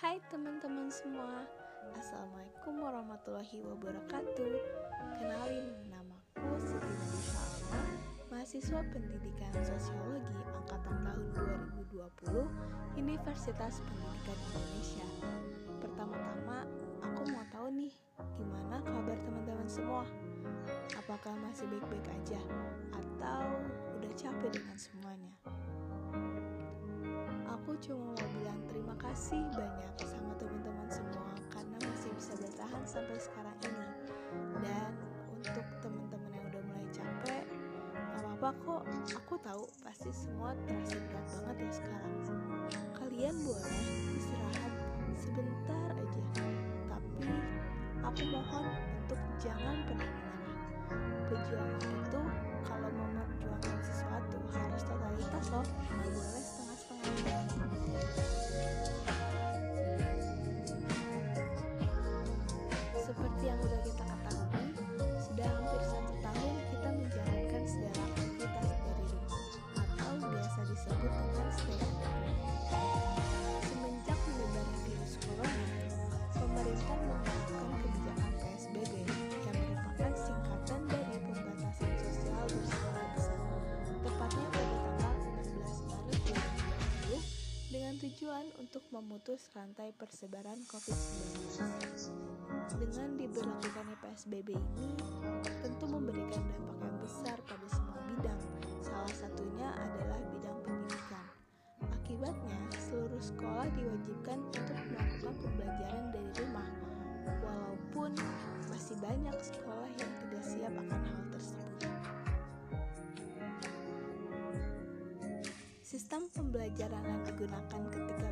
Hai teman-teman semua, Assalamualaikum warahmatullahi wabarakatuh Kenalin, namaku Siti Nadisha Alma Mahasiswa Pendidikan Sosiologi Angkatan tahun 2020 Universitas Pendidikan Indonesia Pertama-tama, aku mau tahu nih, gimana kabar teman-teman semua? Apakah masih baik-baik aja? Atau udah capek dengan semuanya? Aku cuma mau bilang terima kasih banyak sama teman-teman semua karena masih bisa bertahan sampai sekarang ini. Dan untuk teman-teman yang udah mulai capek, gak apa-apa kok. Aku tahu pasti semua terasa berat banget ya sekarang. Kalian boleh istirahat sebentar aja. Tapi aku mohon untuk jangan pernah menyerah. Perjuangan itu kalau mau memperjuangkan sesuatu harus totalitas loh, boleh untuk memutus rantai persebaran COVID-19. Dengan diberlakukannya PSBB ini, tentu memberikan dampak yang besar pada semua bidang, salah satunya adalah bidang pendidikan. Akibatnya, seluruh sekolah diwajibkan untuk melakukan pembelajaran dari rumah, walaupun masih banyak sekolah yang tidak siap akan hal tersebut. Sistem pembelajaran yang digunakan ketika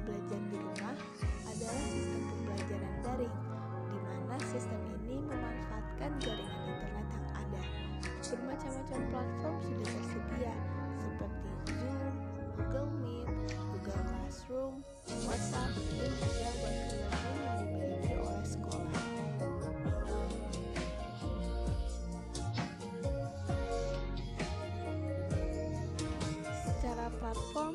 daring, di mana sistem ini memanfaatkan jaringan internet yang ada. Bermacam-macam platform sudah tersedia, seperti Zoom, Google Meet, Google Classroom, WhatsApp, dan juga workflow yang dimiliki oleh sekolah. Secara platform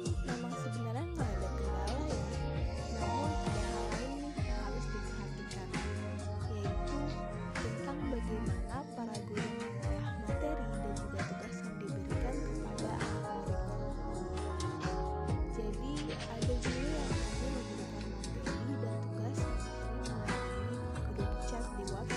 just the what.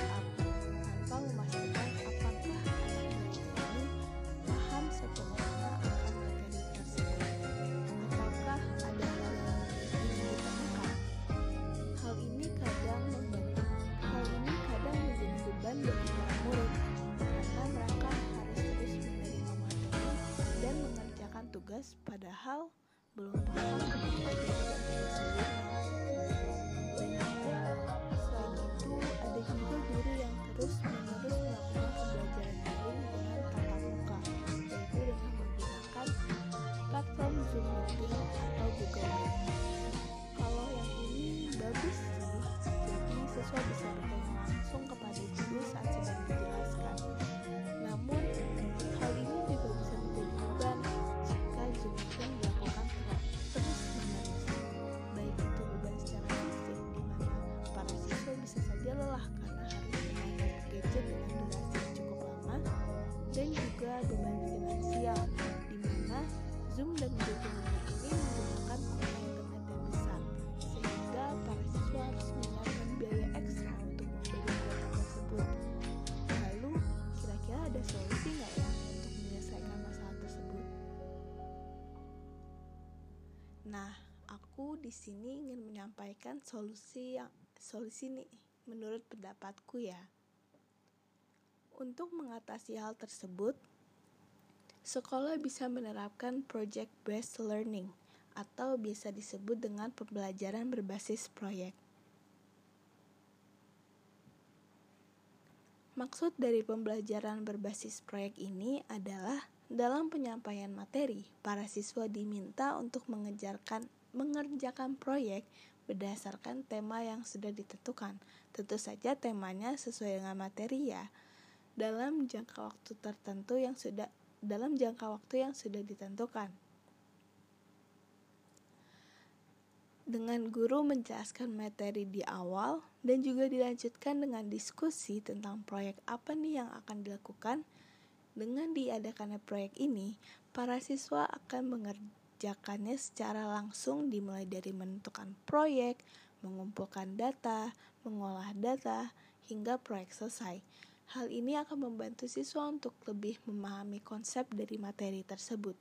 Ingin menyampaikan solusi yang solusi nih menurut pendapatku ya. Untuk mengatasi hal tersebut, sekolah bisa menerapkan project based learning atau biasa disebut dengan pembelajaran berbasis proyek. Maksud dari pembelajaran berbasis proyek ini adalah dalam penyampaian materi, para siswa diminta untuk mengejarkan mengerjakan proyek berdasarkan tema yang sudah ditentukan. Tentu saja temanya sesuai dengan materi ya. Dalam jangka waktu tertentu yang sudah dalam jangka waktu yang sudah ditentukan. dengan guru menjelaskan materi di awal dan juga dilanjutkan dengan diskusi tentang proyek apa nih yang akan dilakukan. Dengan diadakannya proyek ini, para siswa akan mengerjakannya secara langsung dimulai dari menentukan proyek, mengumpulkan data, mengolah data, hingga proyek selesai. Hal ini akan membantu siswa untuk lebih memahami konsep dari materi tersebut.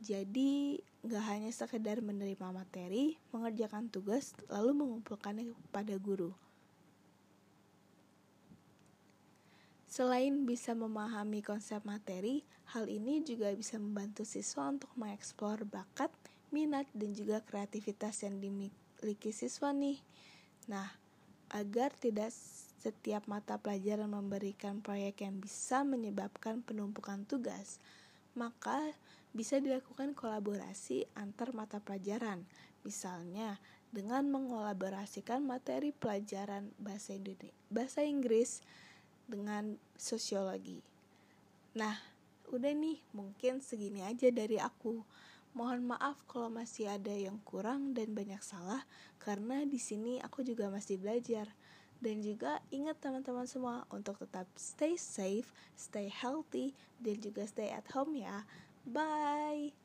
Jadi, gak hanya sekedar menerima materi, mengerjakan tugas, lalu mengumpulkannya kepada guru. Selain bisa memahami konsep materi, hal ini juga bisa membantu siswa untuk mengeksplor bakat, minat, dan juga kreativitas yang dimiliki siswa nih. Nah, agar tidak setiap mata pelajaran memberikan proyek yang bisa menyebabkan penumpukan tugas, maka bisa dilakukan kolaborasi antar mata pelajaran. Misalnya, dengan mengolaborasikan materi pelajaran bahasa Indonesia, bahasa Inggris dengan sosiologi. Nah, udah nih, mungkin segini aja dari aku. Mohon maaf kalau masih ada yang kurang dan banyak salah karena di sini aku juga masih belajar. Dan juga ingat teman-teman semua untuk tetap stay safe, stay healthy, dan juga stay at home ya. Bye.